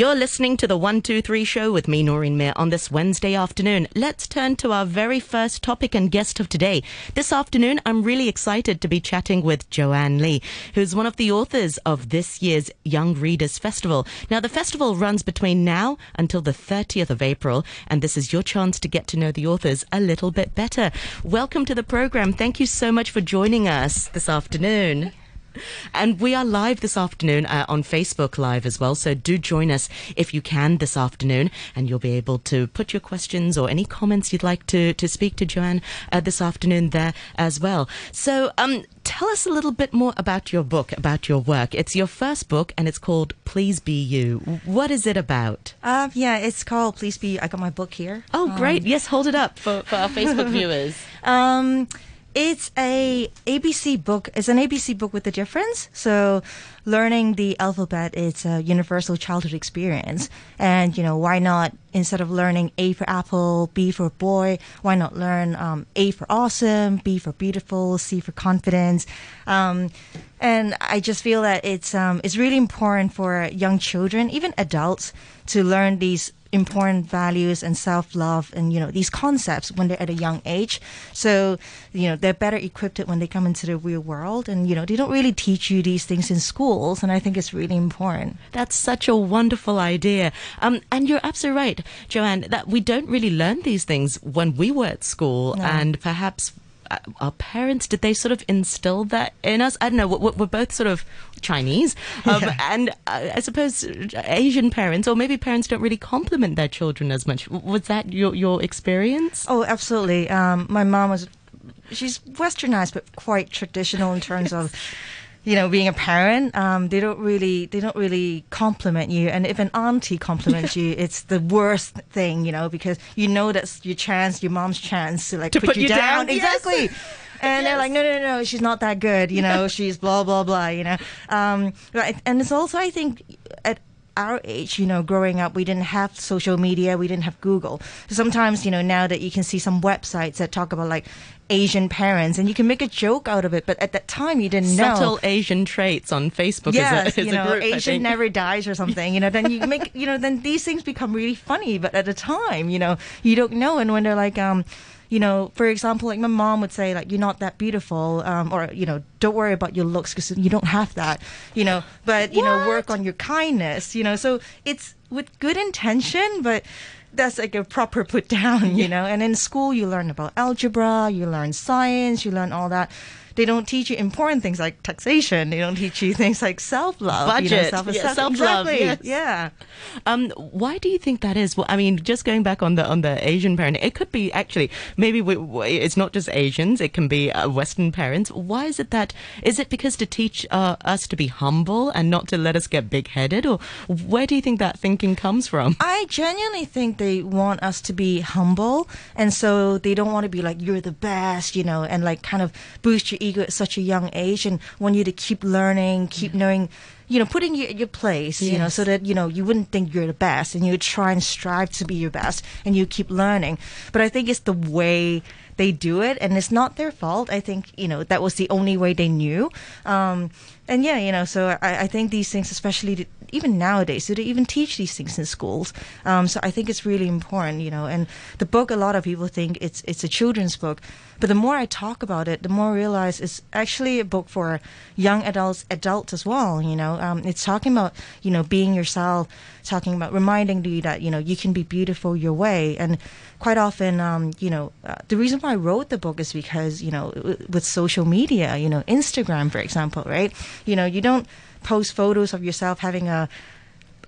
You're listening to the 123 show with me, Noreen Mir, on this Wednesday afternoon. Let's turn to our very first topic and guest of today. This afternoon, I'm really excited to be chatting with Joanne Lee, who's one of the authors of this year's Young Readers Festival. Now, the festival runs between now until the 30th of April, and this is your chance to get to know the authors a little bit better. Welcome to the program. Thank you so much for joining us this afternoon. And we are live this afternoon uh, on Facebook Live as well. So do join us if you can this afternoon, and you'll be able to put your questions or any comments you'd like to, to speak to Joanne uh, this afternoon there as well. So um, tell us a little bit more about your book, about your work. It's your first book, and it's called Please Be You. What is it about? Um, yeah, it's called Please Be You. I got my book here. Oh, great. Um, yes, hold it up for, for our Facebook viewers. Um, it's a ABC book. It's an ABC book with a difference. So, learning the alphabet is a universal childhood experience. And you know, why not instead of learning A for apple, B for boy, why not learn um, A for awesome, B for beautiful, C for confidence? Um, and I just feel that it's um, it's really important for young children, even adults, to learn these important values and self love and you know these concepts when they're at a young age. So you know they're better equipped when they come into the real world, and you know they don't really teach you these things in schools, and I think it's really important. That's such a wonderful idea. Um, and you're absolutely right, Joanne, that we don't really learn these things when we were at school, no. and perhaps our parents did they sort of instill that in us? I don't know. We're, we're both sort of Chinese, um, yeah. and uh, I suppose Asian parents, or maybe parents, don't really compliment their children as much. Was that your your experience? Oh, absolutely. Um, my mom was she's westernized but quite traditional in terms yes. of you know, being a parent, um, they don't really they don't really compliment you. And if an auntie compliments you, it's the worst thing, you know, because you know that's your chance, your mom's chance to like to put, you, you down. down. Exactly. And yes. they're like, no, no, no, she's not that good, you know, she's blah, blah, blah, you know. Um, right. And it's also, I think, at our age, you know, growing up, we didn't have social media, we didn't have Google. Sometimes, you know, now that you can see some websites that talk about like Asian parents, and you can make a joke out of it. But at that time, you didn't Subtle know subtle Asian traits on Facebook. Yes, a, you know, group, Asian never dies or something. You know, then you make, you know, then these things become really funny. But at the time, you know, you don't know. And when they're like, um, you know, for example, like my mom would say, like, you're not that beautiful, um, or, you know, don't worry about your looks because you don't have that, you know, but, you know, work on your kindness, you know. So it's with good intention, but that's like a proper put down, you know. And in school, you learn about algebra, you learn science, you learn all that they don't teach you important things like taxation. They don't teach you things like self love, budget, you know, self yeah, self love. Exactly. Yes. Yeah. Um, why do you think that is? Well, I mean, just going back on the on the Asian parent, it could be actually maybe we, it's not just Asians. It can be uh, Western parents. Why is it that? Is it because to teach uh, us to be humble and not to let us get big headed, or where do you think that thinking comes from? I genuinely think they want us to be humble, and so they don't want to be like you're the best, you know, and like kind of boost your ego ego at such a young age and want you to keep learning, keep knowing, you know, putting you at your place, yes. you know, so that, you know, you wouldn't think you're the best and you would try and strive to be your best and you keep learning. But I think it's the way they do it and it's not their fault. I think, you know, that was the only way they knew. Um, and yeah, you know, so I, I think these things, especially even nowadays, do they even teach these things in schools? Um, so I think it's really important, you know. And the book, a lot of people think it's it's a children's book, but the more I talk about it, the more I realize it's actually a book for young adults, adults as well. You know, um, it's talking about you know being yourself, talking about reminding you that you know you can be beautiful your way, and quite often, um, you know, uh, the reason why I wrote the book is because you know with social media, you know, Instagram, for example, right? You know, you don't post photos of yourself having a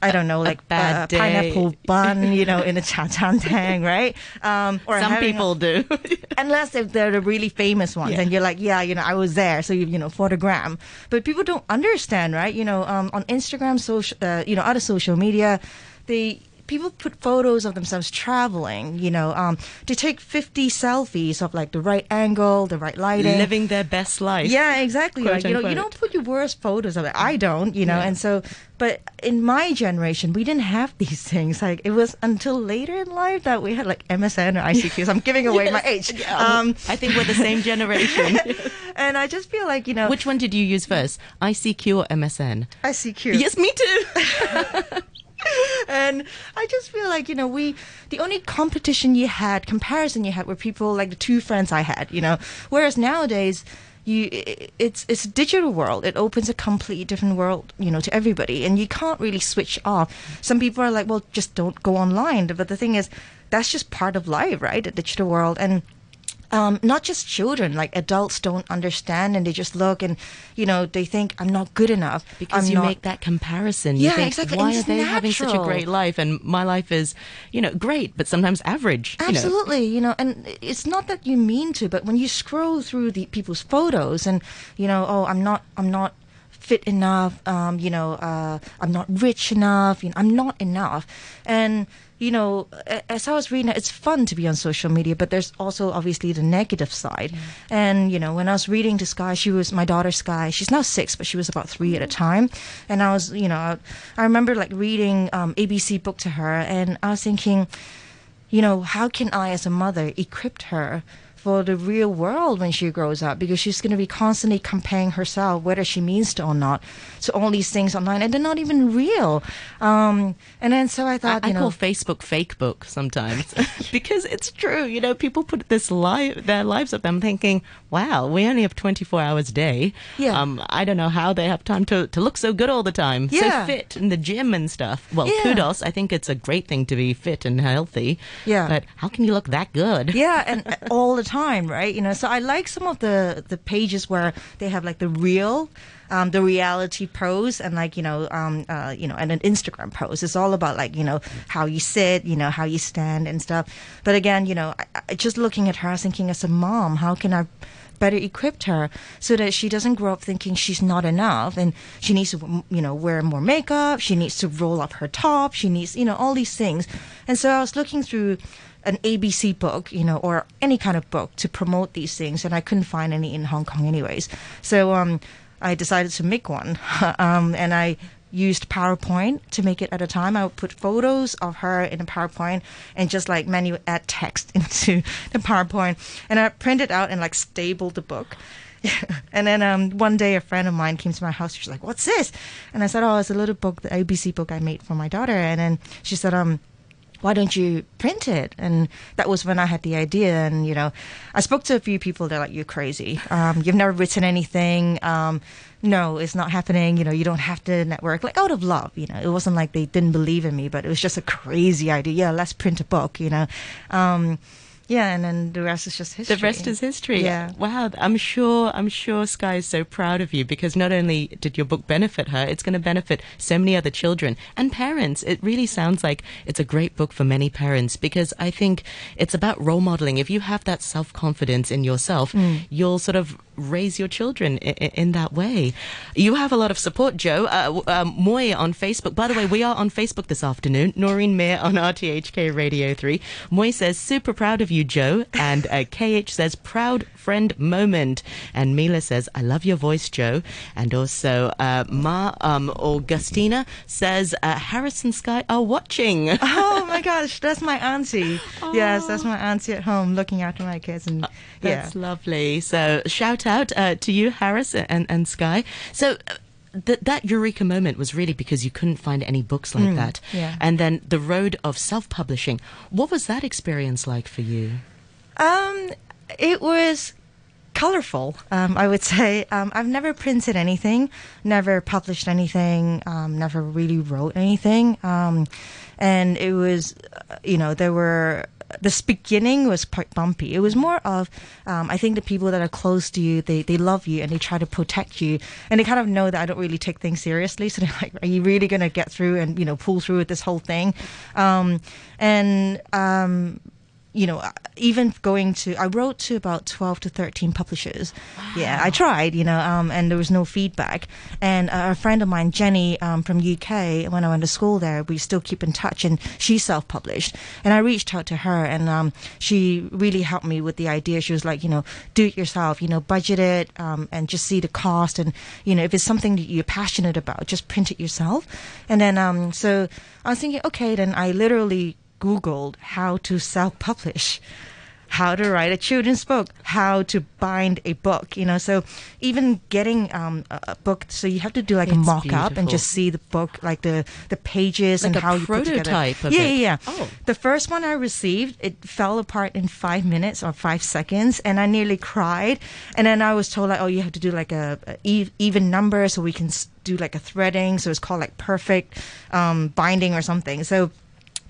I don't know, like a, a pineapple bun, you know, in a cha chaan teng, right? Um, or some people a, do, unless they're, they're, the really famous ones, yeah. and you're like, yeah, you know, I was there, so you, you know, photogram. But people don't understand, right? You know, um, on Instagram, social, uh, you know, other social media, they people put photos of themselves traveling, you know, um, to take 50 selfies of like the right angle, the right lighting. Living their best life. Yeah, exactly. Like, you know, you don't put your worst photos of it. I don't, you know, yeah. and so, but in my generation, we didn't have these things. Like, it was until later in life that we had like MSN or ICQ. So I'm giving away yes. my age. Yeah, um, I think we're the same generation. and I just feel like, you know. Which one did you use first? ICQ or MSN? ICQ. Yes, me too. and I just feel like you know we the only competition you had comparison you had were people like the two friends I had you know. Whereas nowadays you it's it's a digital world. It opens a completely different world you know to everybody. And you can't really switch off. Some people are like well just don't go online. But the thing is that's just part of life right? The digital world. And um, not just children, like adults don't understand and they just look and, you know, they think I'm not good enough. because I'm you not, make that comparison. You Yeah, think, exactly, Why are they having such a great life and my life is, you know, great, but sometimes average. you know? Absolutely, you know, and it's not that you mean to, but when you scroll through the people's photos and you know, oh, I'm not, I'm not fit enough, um, you know, uh, I'm not rich enough, you know, I'm not enough, and you know, as I was reading, it's fun to be on social media, but there's also obviously the negative side. And you know, when I was reading to Sky, she was my daughter Sky. She's now six, but she was about three at a time. And I was, you know, I, I remember like reading um, ABC book to her, and I was thinking you know, how can I, as a mother, equip her for the real world when she grows up? Because she's going to be constantly comparing herself, whether she means to or not, to all these things online, and they're not even real. Um, and then so I thought, I you know, call Facebook fake book sometimes because it's true. You know, people put this life, their lives up. I'm thinking, wow, we only have 24 hours a day. Yeah. Um, I don't know how they have time to, to look so good all the time, Yeah. so fit in the gym and stuff. Well, Yeah. kudos. I think it's a great thing to be fit and healthy. Yeah. But how can you look that good? yeah, and uh, all the time, right? You know, so I like some of the the pages where they have like the real. Um, the reality pose and like you know um, uh, you know and an Instagram pose it's all about like you know how you sit you know how you stand and stuff but again you know I, I, just looking at her I was thinking as a mom how can I better equip her so that she doesn't grow up thinking she's not enough and she needs to you know wear more makeup she needs to roll up her top she needs you know all these things and so I was looking through an ABC book you know or any kind of book to promote these things and I couldn't find any in Hong Kong anyways so um I decided to make one um and I used PowerPoint to make it at a time. I would put photos of her in a PowerPoint and just like manually add text into the PowerPoint. And I printed out and like stapled the book. and then um, one day a friend of mine came to my house. She's like, "What's this?" And I said, "Oh, it's a little book, the ABC book I made for my daughter." And then she said, "Um." Why don't you print it? And that was when I had the idea. And, you know, I spoke to a few people. They're like, you're crazy. Um, you've never written anything. Um, no, it's not happening. You know, you don't have to network. Like out of love, you know, it wasn't like they didn't believe in me, but it was just a crazy idea. Yeah, let's print a book, you know. Um, yeah, and then the rest is just history. The rest is history. Yeah. Wow. I'm sure. I'm sure Sky is so proud of you because not only did your book benefit her, it's going to benefit so many other children and parents. It really sounds like it's a great book for many parents because I think it's about role modeling. If you have that self confidence in yourself, you'll sort of raise your children in, in that way. You have a lot of support, Joe. Uh, um, Mui on Facebook. By the way, we are on Facebook this afternoon. Noreen Mir on RTHK Radio 3. Mui says, super proud of you, Joe. And uh, KH says, proud friend moment. And Mila says, I love your voice, Joe. And also, uh, Ma um, Augustina says, uh, Harris and Sky are watching. oh my gosh, that's my auntie. Yes, that's my auntie at home looking after my kids. And yeah. That's lovely. So shout out uh, to you, Harris and, and Sky. So uh, th- that eureka moment was really because you couldn't find any books like that. yeah. And then the road of self-publishing. What was that experience like for you? Um, it was colorful. Um, I would say um, I've never printed anything, never published anything, um, never really wrote anything, um, and it was, uh, you know, there were. This beginning was quite bumpy. It was more of, um, I think the people that are close to you, they, they love you and they try to protect you, and they kind of know that I don't really take things seriously. So they're like, "Are you really gonna get through and you know pull through with this whole thing?" Um, and um, you know, even going to, I wrote to about 12 to 13 publishers. Yeah, I tried, you know, um, and there was no feedback. And uh, a friend of mine, Jenny um, from UK, when I went to school there, we still keep in touch, and she self published. And I reached out to her, and um, she really helped me with the idea. She was like, you know, do it yourself, you know, budget it, um, and just see the cost. And, you know, if it's something that you're passionate about, just print it yourself. And then, um, so I was thinking, okay, then I literally Googled how to self publish. how to write a children's book, how to bind a book, you know. So even getting um, a, a book, so you have to do like a It's mock up and just see the book, like the the pages Like and a how you put together. prototype of yeah, it. yeah, yeah. Oh. The first one I received, it fell apart in five minutes or five seconds, and I nearly cried. And then I was told like, oh, you have to do like a even number, so we can do like a threading. So it's called like perfect um, binding or something. So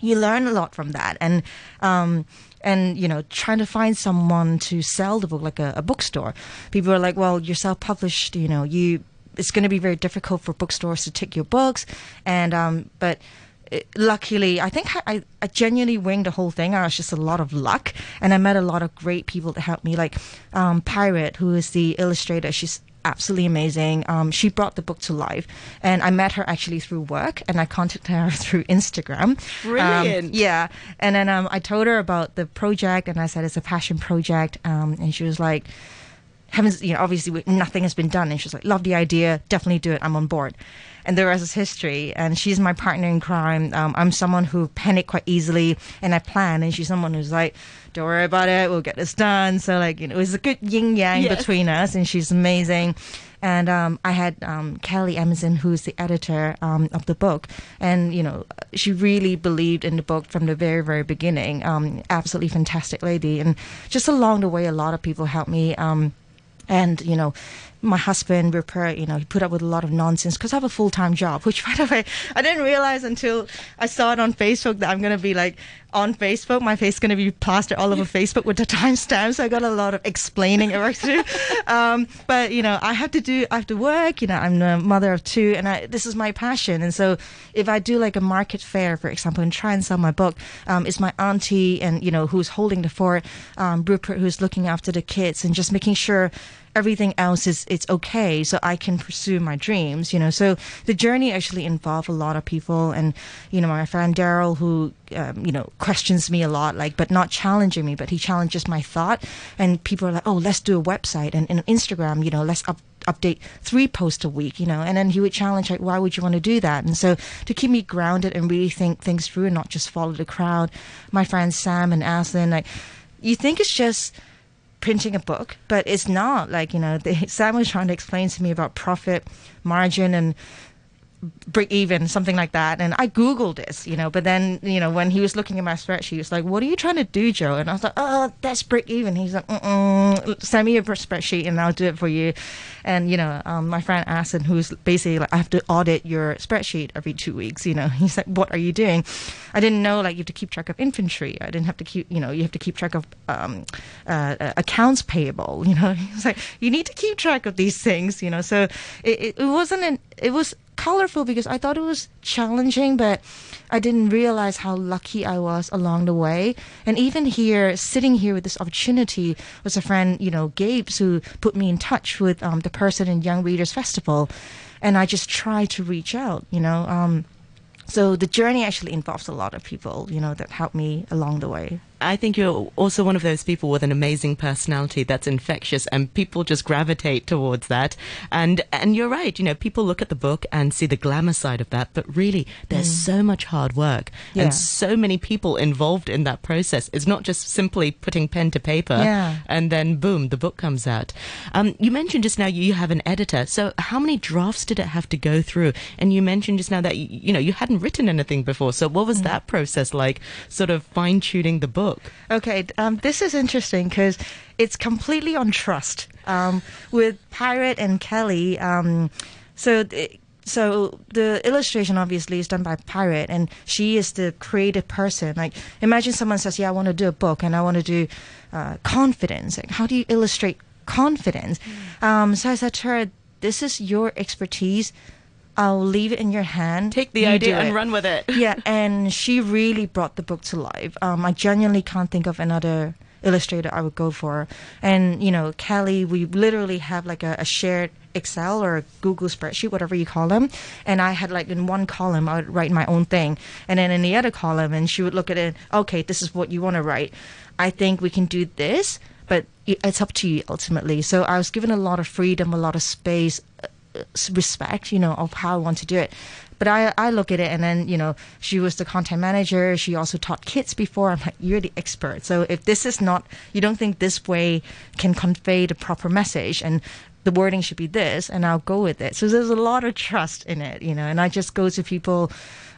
you learn a lot from that, and um, and you know, trying to find someone to sell the book, like a, a bookstore. People are like, well, you're self-published, you know, you. It's going to be very difficult for bookstores to take your books, and um, but luckily, I think I, I, I genuinely winged the whole thing. I was just a lot of luck, and I met a lot of great people to help me, like um, Pirate, who is the illustrator. She's absolutely amazing. Um, she brought the book to life, and I met her actually through work, and I contacted her through Instagram. Brilliant. Um, yeah, and then um, I told her about the project, and I said it's a passion project, um, and she was like haven't you know obviously we- nothing has been done. And she's like love the idea. Definitely do it. I'm on board and the rest is history and she's my partner in crime um, i'm someone who panic quite easily and i plan and she's someone who's like don't worry about it we'll get this done so like you know it was a good yin yang Yes. between us and she's amazing and um, I had um, Kelly Emerson, who's the editor um, of the book, and you know she really believed in the book from the very, very beginning. Um, absolutely fantastic lady, and just along the way, a lot of people helped me. Um, and you know my husband Rupert you know he put up with a lot of nonsense because I have a full-time job which by the way I didn't realize until I saw it on Facebook that I'm gonna be like on Facebook. My face is gonna be plastered all over Facebook with the timestamps. So I got a lot of explaining to do. Um, but you know I have to do I have to work you know I'm the mother of two and I, this is my passion. And so if I do like a market fair for example and try and sell my book um, it's my auntie and you know who's holding the fort um, Rupert who's looking after the kids and just making sure everything else is it's okay so I can pursue my dreams you know? So the journey actually involved a lot of people and you know my friend Daryl who um, you know questions me a lot like but not challenging me but he challenges my thought and people are like oh let's do a website and, and Instagram you know let's up update three posts a week you know? And then he would challenge like why would you want to do that? And so to keep me grounded and really think things through and not just follow the crowd my friends Sam and Aslin like you think it's just printing a book, but it's not. Like, you know, Sam was trying to explain to me about profit margin and break even, something like that. And I Googled this, you know, but then, you know, when he was looking at my spreadsheet, he was like, what are you trying to do, Joe? And I was like, oh, that's break even. He's like, Mm-mm, send me a spreadsheet and I'll do it for you. And, you know, um, my friend Asin, who's basically like, I have to audit your spreadsheet every two weeks, you know, he's like, what are you doing? I didn't know, like, you have to keep track of inventory. I didn't have to keep, you know, you have to keep track of um, uh, uh, accounts payable, you know. He's like, you need to keep track of these things, you know. So it, it wasn't an, it was colorful because I thought it was challenging, but I didn't realize how lucky I was along the way. And even here, sitting here with this opportunity was a friend, you know, Gabe's, who put me in touch with um, the person in Young Readers Festival. And I just tried to reach out, you know. Um, so the journey actually involves a lot of people, you know, that helped me along the way. I think you're also one of those people with an amazing personality that's infectious and people just gravitate towards that. And and you're right, you know, people look at the book and see the glamour side of that, but really there's so much hard work Yeah. and so many people involved in that process. It's not just simply putting pen to paper Yeah. and then boom, the book comes out. Um, you mentioned just now you have an editor. So how many drafts did it have to go through? And you mentioned just now that you, you know, you hadn't written anything before. So what was that process like sort of fine tuning the book? Okay, um, this is interesting because it's completely on trust. Um, with Pirate and Kelly, um, so so the illustration obviously is done by Pirate, and she is the creative person. Like, imagine someone says, "Yeah, I want to do a book, and I want to do uh, confidence." Like, how do you illustrate confidence? Um, so I said to her, "This is your expertise. I'll leave it in your hand. Take the You idea and run with it. yeah, and she really brought the book to life. Um, I genuinely can't think of another illustrator I would go for. And you know, Kelly, we literally have like a, a shared Excel or Google spreadsheet, whatever you call them. And I had like in one column, I would write my own thing, and then in the other column, and she would look at it. Okay, this is what you want to write. I think we can do this, but it's up to you ultimately. So I was given a lot of freedom, a lot of space respect, you know, of how I want to do it. But I, I look at it and then, you know, she was the content manager. She also taught kids before. I'm like, you're the expert. So if this is not, you don't think this way can convey the proper message and the wording should be this and I'll go with it. So there's a lot of trust in it, you know, and I just go to people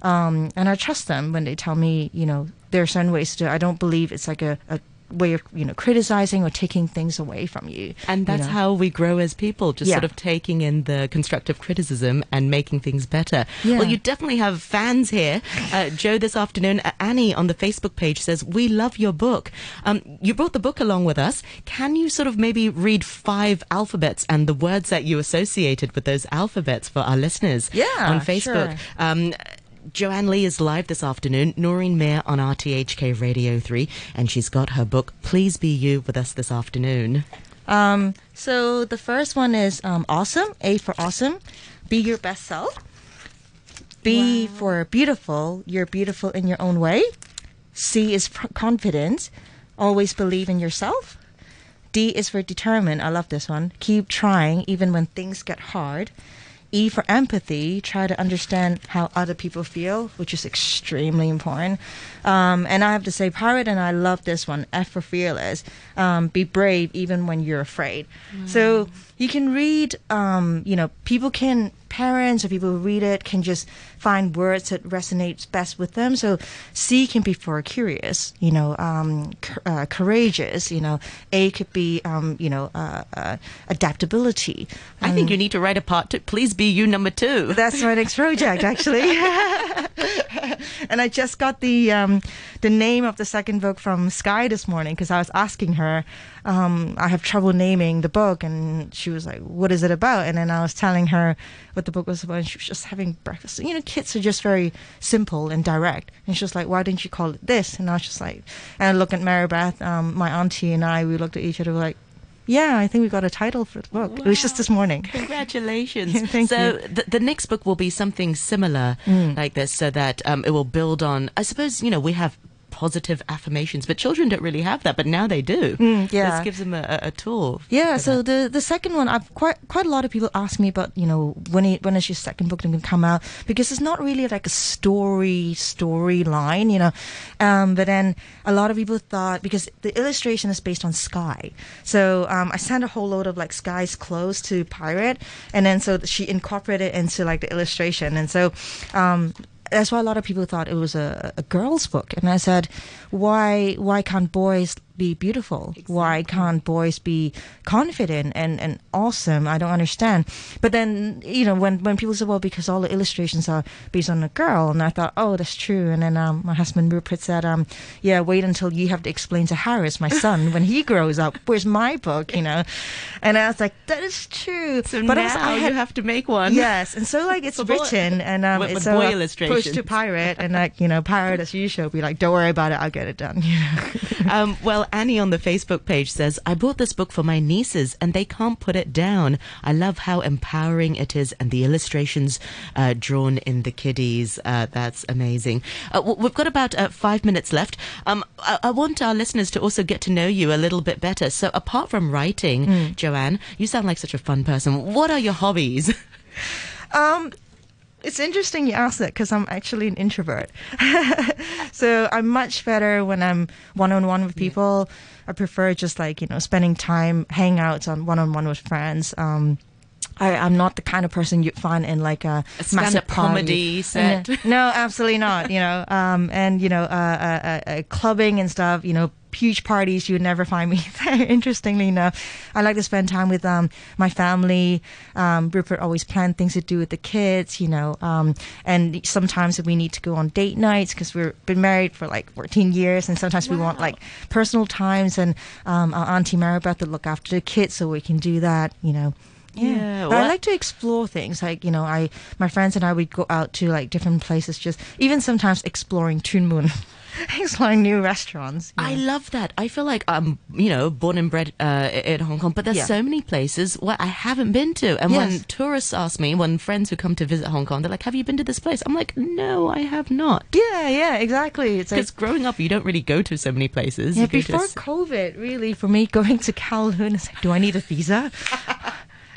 um, and I trust them when they tell me, you know, there are certain ways to do it. I don't believe it's like a, a way of, you know, criticizing or taking things away from you. And you that's know. how we grow as people, just Yeah. sort of taking in the constructive criticism and making things better. Yeah. Well, you definitely have fans here. Uh, Joe, this afternoon, uh, Annie on the Facebook page says, We love your book. Um, you brought the book along with us. Can you sort of maybe read five alphabets and the words that you associated with those alphabets for our listeners Yeah, on Facebook? sure. Um, Joanne Lee is live this afternoon, Noreen Mir on RTHK Radio 3, and she's got her book, Please Be You, with us this afternoon. Um, so the first one is um, awesome. A for awesome. Be your best self. B for beautiful. You're beautiful in your own way. C is pr- confidence. Always believe in yourself. D is for determined. I love this one. Keep trying even when things get hard. E for empathy. Try to understand how other people feel, which is extremely important. Um, and I have to say, Pirate and I love this one. F for fearless. Um, be brave even when you're afraid. So you can read, um, you know, people can, parents or people who read it can just find words that resonates best with them. So C can be for curious, you know, um, uh, courageous, you know. A could be, um, you know, uh, uh, adaptability. I think you need to write a part two. Please be you number two. That's my next project, actually. and I just got the um, the name of the second book from Sky this morning because I was asking her. Um, I have trouble naming the book, and she was like, "What is it about?" And then I was telling her what the book was about, and she was just having breakfast. You know, kids are just very simple and direct. And she was like, "Why didn't you call it this?" And I was just like, and I looked at Maribeth, um, my auntie, and I. We looked at each other like. Yeah, I think we got a title for the book. It was just this morning. Congratulations. Thank so you. The, the next book will be something similar like this so that um, it will build on, I suppose, you know, we have positive affirmations, but children don't really have that, but now they do. yeah. This gives them a, a, a tool. Yeah, so that. the the second one, I've quite quite a lot of people ask me about, you know, when it, when is your second book going to come out? Because it's not really like a story storyline, you know. Um, but then a lot of people thought because the illustration is based on Sky, so um, I sent a whole load of like Sky's clothes to Pirate, and then so she incorporated it into like the illustration, and so. Um, that's why a lot of people thought it was a, a girl's book, and I said, "Why? Why can't boys be beautiful? Why can't boys be confident and, and awesome? I don't understand." But then, you know, when when people say, "Well, because all the illustrations are based on a girl," and I thought, "Oh, that's true." And then um, my husband Rupert said, um, "Yeah, wait until you have to explain to Harris, my son, when he grows up, where's my book?" You know, and I was like, "That is true." So but now also I had- you have to make one. Yes, and so like it's boy- written and um, it's so boy uh, illustrations. pushed to pirate and like you know pirate as usual be like don't worry about it I'll get it done. You know? um, well, Annie on the Facebook page says, I bought this book for my nieces and they can't put it down. I love how empowering it is and the illustrations uh, drawn in the kiddies. Uh, that's amazing. Uh, we've got about uh, five minutes left. Um, I-, I want our listeners to also get to know you a little bit better. So, apart from writing, Joanne, you sound like such a fun person. What are your hobbies? Um, it's interesting you ask that because I'm actually an introvert. so I'm much better when I'm one on one with people. I prefer just like, you know, spending time, hangouts on one on one with friends. Um, I, I'm not the kind of person you'd find in like a, A massive comedy set. Uh, No, absolutely not. You know, um, and you know, uh, uh, uh, uh, clubbing and stuff. You know, huge parties. You would never find me there. Interestingly enough, I like to spend time with um, my family. Um, Rupert always planned things to do with the kids. You know, um, and sometimes we need to go on date nights because we've been married for like 14 years, and sometimes we want like personal times. And um, our auntie Maribeth to look after the kids, so we can do that. You know. Yeah, Yeah, But I like to explore things. Like you know, I my friends and I would go out to like different places. Just even sometimes exploring Tuen Mun, exploring new restaurants. you I love that. I feel like I'm, you know, born and bred uh, in Hong Kong, but there's Yeah. so many places where I haven't been to. And when tourists ask me, when friends who come to visit Hong Kong, they're like, "Have you been to this place?" I'm like, "No, I have not." yeah, yeah, exactly. It's like Because growing up, you don't really go to so many places. yeah, go to before COVID, really, for me going to Kowloon, it's like, do I need a visa?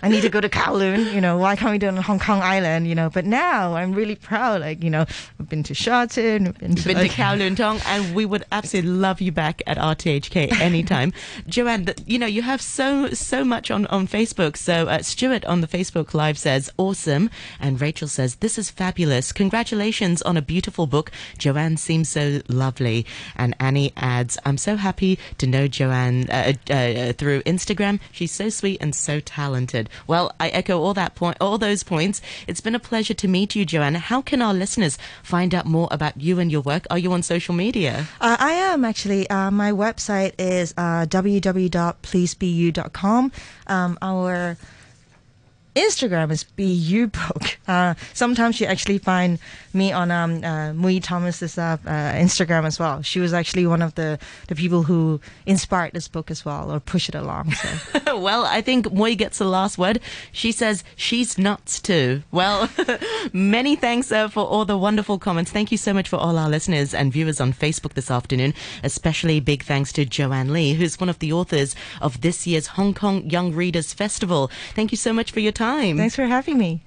I need to go to Kowloon. You know, why can't we do it on Hong Kong Island? You know, but now I'm really proud. Like, you know, I've been to Shelton, we've been to, been like, to Kowloon Tong, and we would absolutely love you back at RTHK anytime. Joanne, you know, you have so so much on, on Facebook. So uh, Stuart on the Facebook Live says, awesome. And Rachel says, this is fabulous. Congratulations on a beautiful book. Joanne seems so lovely. And Annie adds, I'm so happy to know Joanne uh, uh, through Instagram. She's so sweet and so talented. Well, I echo all that point, all those points. It's been a pleasure to meet you, Joanne. How can our listeners find out more about you and your work? Are you on social media? Uh, I am actually. Uh, my website is uh, www.pleasebeyou.com. Um, our Instagram is BU Book. Uh, sometimes you actually find me on um, uh, Mui Thomas's uh, uh, Instagram as well. She was actually one of the, the people who inspired this book as well or push it along. So. well, I think Mui gets the last word. She says she's nuts too. Well, many thanks uh, for all the wonderful comments. Thank you so much for all our listeners and viewers on Facebook this afternoon. Especially big thanks to Joanne Lee, who's one of the authors of this year's Hong Kong Young Readers Festival. Thank you so much for your time. Thanks for having me.